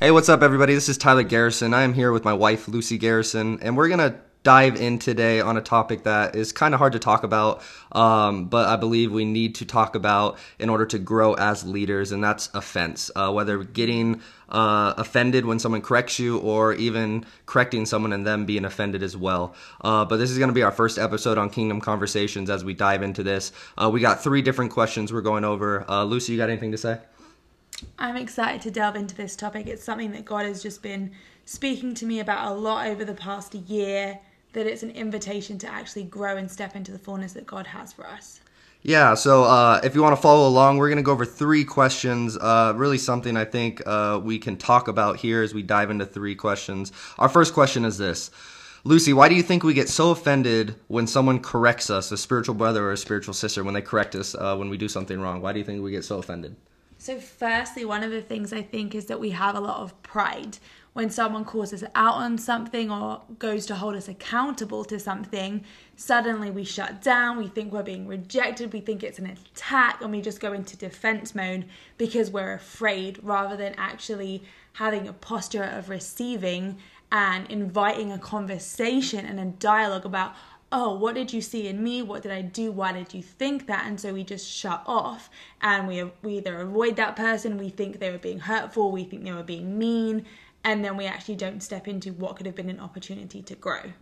Hey, what's up, everybody? This is Tyler Garrison. I am here with my wife, Lucy Garrison, and we're going to dive in today on a topic that is kind of hard to talk about, um, but I believe we need to talk about in order to grow as leaders, and that's offense. Uh, whether getting uh, offended when someone corrects you, or even correcting someone and them being offended as well. Uh, but this is going to be our first episode on Kingdom Conversations as we dive into this. Uh, we got three different questions we're going over. Uh, Lucy, you got anything to say? I'm excited to delve into this topic. It's something that God has just been speaking to me about a lot over the past year, that it's an invitation to actually grow and step into the fullness that God has for us. Yeah, so uh, if you want to follow along, we're going to go over three questions. Uh, really, something I think uh, we can talk about here as we dive into three questions. Our first question is this Lucy, why do you think we get so offended when someone corrects us, a spiritual brother or a spiritual sister, when they correct us uh, when we do something wrong? Why do you think we get so offended? So, firstly, one of the things I think is that we have a lot of pride. When someone calls us out on something or goes to hold us accountable to something, suddenly we shut down, we think we're being rejected, we think it's an attack, and we just go into defense mode because we're afraid rather than actually having a posture of receiving and inviting a conversation and a dialogue about, oh, what did you see in me? What did I do? Why did you think that? And so we just shut off and we, we either avoid that person, we think they were being hurtful, we think they were being mean, and then we actually don't step into what could have been an opportunity to grow.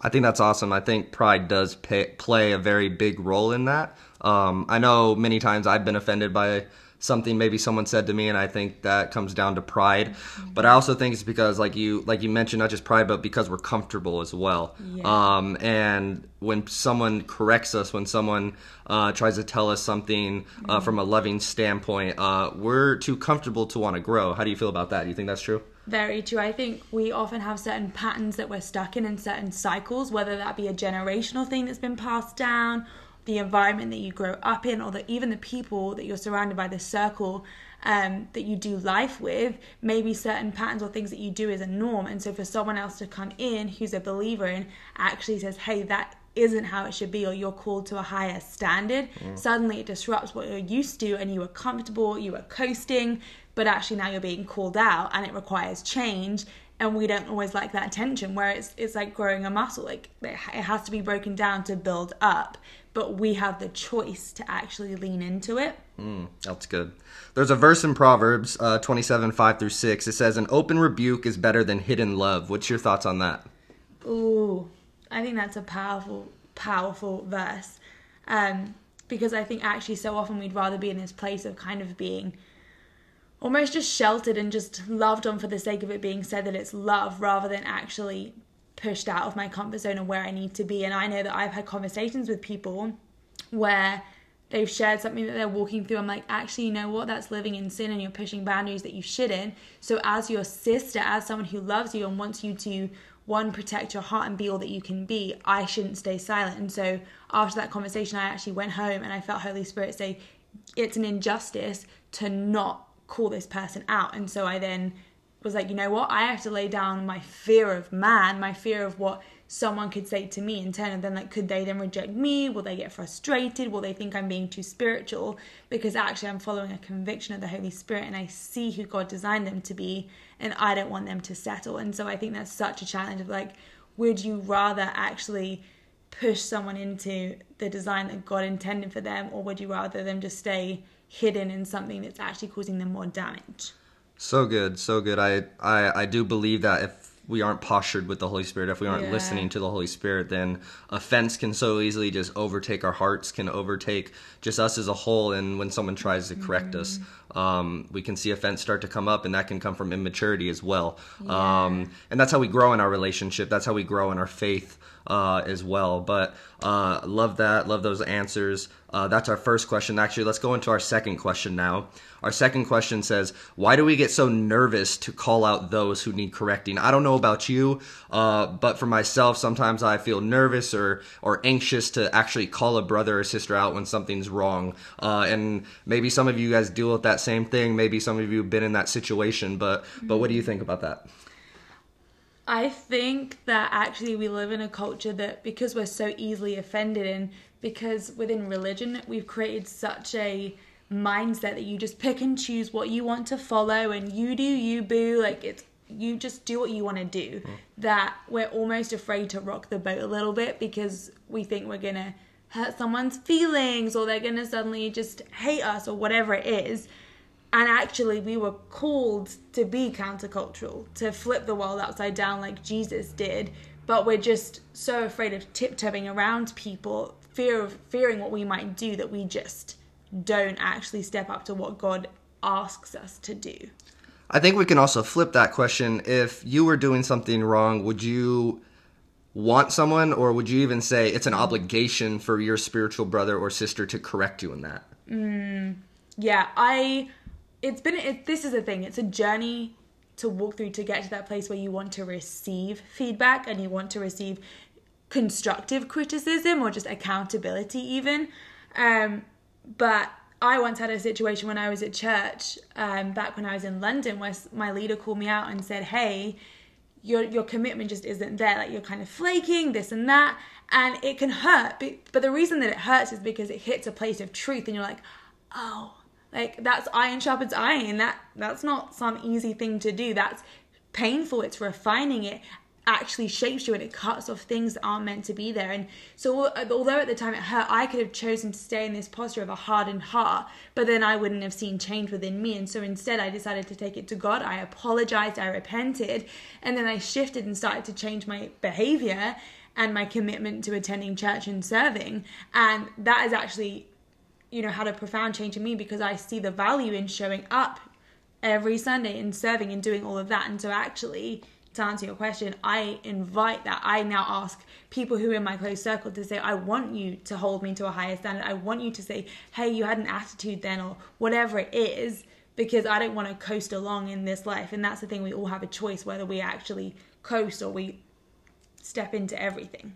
I think that's awesome. I think pride does pay, play a very big role in that. Um, I know many times I've been offended by something maybe someone said to me and i think that comes down to pride mm-hmm. but i also think it's because like you like you mentioned not just pride but because we're comfortable as well yeah. um, and when someone corrects us when someone uh, tries to tell us something uh, mm-hmm. from a loving standpoint uh, we're too comfortable to want to grow how do you feel about that do you think that's true very true. I think we often have certain patterns that we're stuck in and certain cycles, whether that be a generational thing that's been passed down the environment that you grow up in or that even the people that you're surrounded by the circle um, that you do life with maybe certain patterns or things that you do is a norm. And so for someone else to come in who's a believer and actually says hey that isn't how it should be or you're called to a higher standard mm. suddenly it disrupts what you're used to and you were comfortable you were coasting but actually now you're being called out and it requires change. And we don't always like that tension where it's it's like growing a muscle. Like it has to be broken down to build up but we have the choice to actually lean into it. Mm, that's good. There's a verse in Proverbs uh, 27 5 through 6. It says, An open rebuke is better than hidden love. What's your thoughts on that? Ooh, I think that's a powerful, powerful verse. Um, because I think actually so often we'd rather be in this place of kind of being almost just sheltered and just loved on for the sake of it being said that it's love rather than actually pushed out of my comfort zone and where I need to be. And I know that I've had conversations with people where they've shared something that they're walking through. I'm like, actually, you know what? That's living in sin and you're pushing boundaries that you shouldn't. So, as your sister, as someone who loves you and wants you to, one, protect your heart and be all that you can be, I shouldn't stay silent. And so, after that conversation, I actually went home and I felt Holy Spirit say, it's an injustice to not call this person out. And so, I then was like, you know what? I have to lay down my fear of man, my fear of what someone could say to me in turn. And then, like, could they then reject me? Will they get frustrated? Will they think I'm being too spiritual? Because actually, I'm following a conviction of the Holy Spirit and I see who God designed them to be, and I don't want them to settle. And so, I think that's such a challenge of like, would you rather actually push someone into the design that God intended for them, or would you rather them just stay hidden in something that's actually causing them more damage? So good, so good. I, I, I do believe that if we aren't postured with the Holy Spirit, if we aren't yeah. listening to the Holy Spirit, then offense can so easily just overtake our hearts, can overtake just us as a whole. And when someone tries to correct mm-hmm. us, um, we can see offense start to come up, and that can come from immaturity as well. Yeah. Um, and that's how we grow in our relationship. That's how we grow in our faith uh, as well. But uh, love that. Love those answers. Uh, that's our first question. Actually, let's go into our second question now. Our second question says, Why do we get so nervous to call out those who need correcting? I don't know about you, uh, but for myself, sometimes I feel nervous or, or anxious to actually call a brother or sister out when something's wrong. Uh, and maybe some of you guys deal with that same thing. Maybe some of you have been in that situation, but, but what do you think about that? I think that actually we live in a culture that because we're so easily offended and because within religion we've created such a mindset that you just pick and choose what you want to follow and you do you boo like it's you just do what you want to do mm. that we're almost afraid to rock the boat a little bit because we think we're gonna hurt someone's feelings or they're gonna suddenly just hate us or whatever it is and actually we were called to be countercultural to flip the world upside down like jesus did. But we're just so afraid of tiptoeing around people fear of fearing what we might do that we just don't actually step up to what god asks us to do. I think we can also flip that question. If you were doing something wrong would you want someone or would you even say it's an obligation for your spiritual brother or sister to correct you in that? Mm, yeah i it's been it, this is the thing it's a journey to walk through to get to that place where you want to receive feedback and you want to receive constructive criticism or just accountability even um, but I once had a situation when I was at church um, back when I was in London where my leader called me out and said, "Hey, your your commitment just isn't there. Like you're kind of flaking, this and that, and it can hurt. But, but the reason that it hurts is because it hits a place of truth, and you're like, oh, like that's iron sharpens iron. That that's not some easy thing to do. That's painful. It's refining it actually shapes you and it cuts off things that aren't meant to be there. And so, uh, although at the time it hurt, I could have chosen to stay in this posture of a hardened heart, but then I wouldn't have seen change within me. And so, instead, I decided to take it to God. I apologized, I repented, and then I shifted and started to change my behavior and my commitment to attending church and serving. And that has actually you know, had a profound change in me because I see the value in showing up every Sunday and serving and doing all of that. And so, actually, to answer your question, I invite that. I now ask people who are in my close circle to say, I want you to hold me to a higher standard. I want you to say, hey, you had an attitude then, or whatever it is, because I don't want to coast along in this life. And that's the thing, we all have a choice whether we actually coast or we step into everything.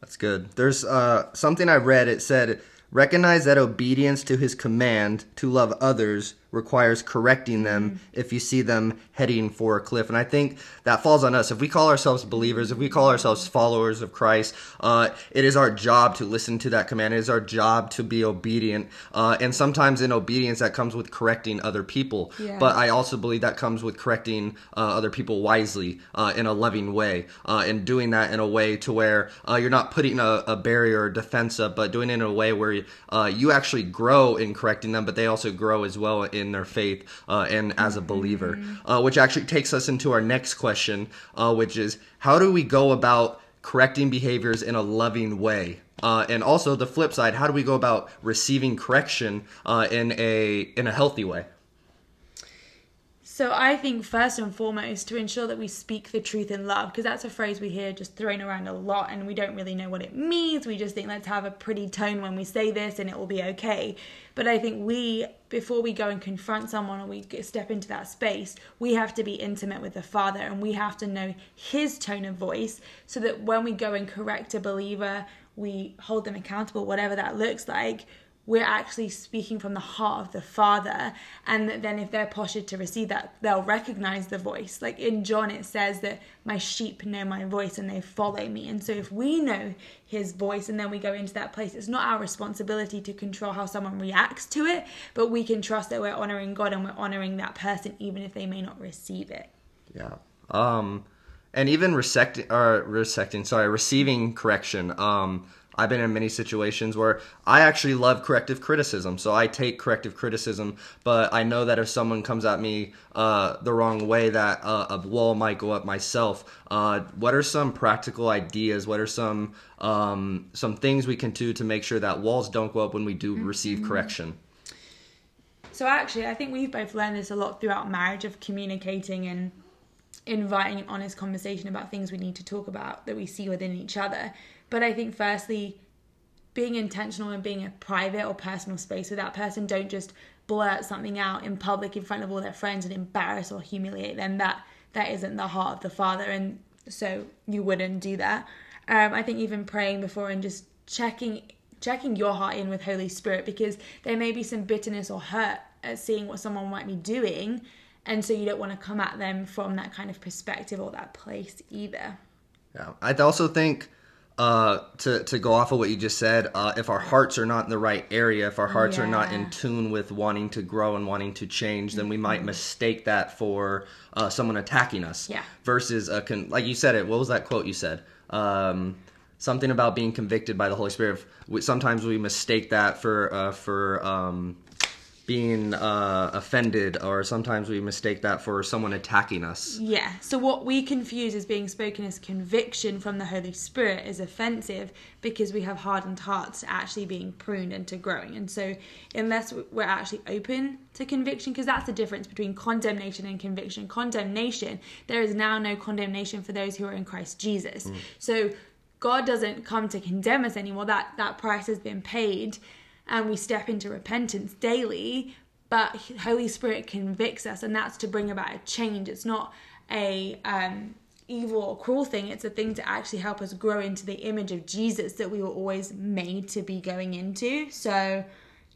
That's good. There's uh, something I read, it said, Recognize that obedience to his command to love others requires correcting them mm-hmm. if you see them heading for a cliff. And I think that falls on us. If we call ourselves believers, if we call ourselves followers of Christ, uh, it is our job to listen to that command. It is our job to be obedient. Uh, and sometimes in obedience, that comes with correcting other people. Yeah. But I also believe that comes with correcting uh, other people wisely uh, in a loving way uh, and doing that in a way to where uh, you're not putting a, a, barrier or defense up, but doing it in a way where you actually grow in correcting them, but they also grow as well in in their faith uh, and as a believer. Mm-hmm. Uh, which actually takes us into our next question, uh, which is how do we go about correcting behaviors in a loving way? Uh, and also the flip side, how do we go about receiving correction uh, in a in a healthy way? So I think first and foremost to ensure that we speak the truth in love, because that's a phrase we hear just thrown around a lot and we don't really know what it means. We just think let's have a pretty tone when we say this and it will be okay. But I think we, before we go and confront someone or we step into that space, we have to be intimate with the Father and we have to know His tone of voice so that when we go and correct a believer, we hold them accountable, whatever that looks like we're actually speaking from the heart of the Father. And then if they're postured to receive that, they'll recognize the voice. Like in John, it says that my sheep know my voice and they follow me. And so if we know his voice and then we go into that place, it's not our responsibility to control how someone reacts to it, but we can trust that we're honoring God and we're honoring that person even if they may not receive it. Yeah. Um, and even resecting or resecting, sorry, receiving correction. Um, I've been in many situations where I actually love corrective criticism, so I take corrective criticism. But I know that if someone comes at me uh, the wrong way, that uh, a wall might go up myself. Uh, what are some practical ideas? What are some um, some things we can do to make sure that walls don't go up when we do mm-hmm. receive correction? So actually, I think we've both learned this a lot throughout marriage of communicating and inviting an honest conversation about things we need to talk about that we see within each other but I think, firstly, being intentional and being a private or personal space with that person, don't just blurt something out in public in front of all their friends and embarrass or humiliate them. That that isn't the heart of the Father, and so you wouldn't do that. Um, I think even praying before and just checking checking your heart in with Holy Spirit because there may be some bitterness or hurt at seeing what someone might be doing, and so you don't want to come at them from that kind of perspective or that place either. Yeah, I also think uh, to to go off of what you just said, uh, if our hearts are not in the right area, if our hearts are not in tune with wanting to grow and wanting to change, then we might mistake that for uh, someone attacking us. Mm-hmm. Yeah. Versus a con- like you said it. What was that quote you said? Um, something about being convicted by the Holy Spirit. Sometimes we mistake that for uh, for um, being uh, offended, or sometimes we mistake that for someone attacking us. Yeah. So what we confuse as being spoken as conviction from the Holy Spirit is offensive because we have hardened hearts to actually being pruned and to growing. And so unless we're actually open to conviction, because that's the difference between condemnation and conviction. Condemnation, there is now no condemnation for those who are in Christ Jesus. So God doesn't come to condemn us anymore. That that price has been paid and we step into repentance daily but holy spirit convicts us and that's to bring about a change. It's not a um, evil or cruel thing. It's a thing to actually help us grow into the image of jesus that we were always made to be going into. So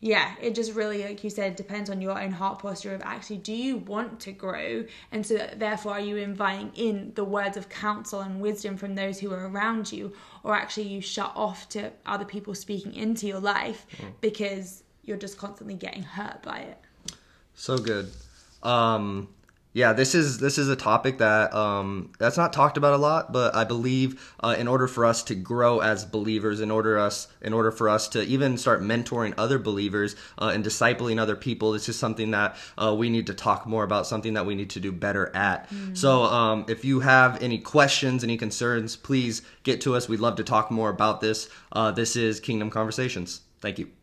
yeah it just really like you said depends on your own heart posture of actually do you want to grow? And so therefore are you inviting in the words of counsel and wisdom from those who are around you? Or actually you shut off to other people speaking into your life because you're just constantly getting hurt by it? So good. Um, yeah, this is this is a topic that um, that's not talked about a lot, but I believe uh, in order for us to grow as believers, in order us in order for us to even start mentoring other believers uh, and discipling other people, this is something that uh, we need to talk more about, something that we need to do better at. So, um, if you have any questions, any concerns, please get to us. We'd love to talk more about this. Uh, this is Kingdom Conversations. Thank you.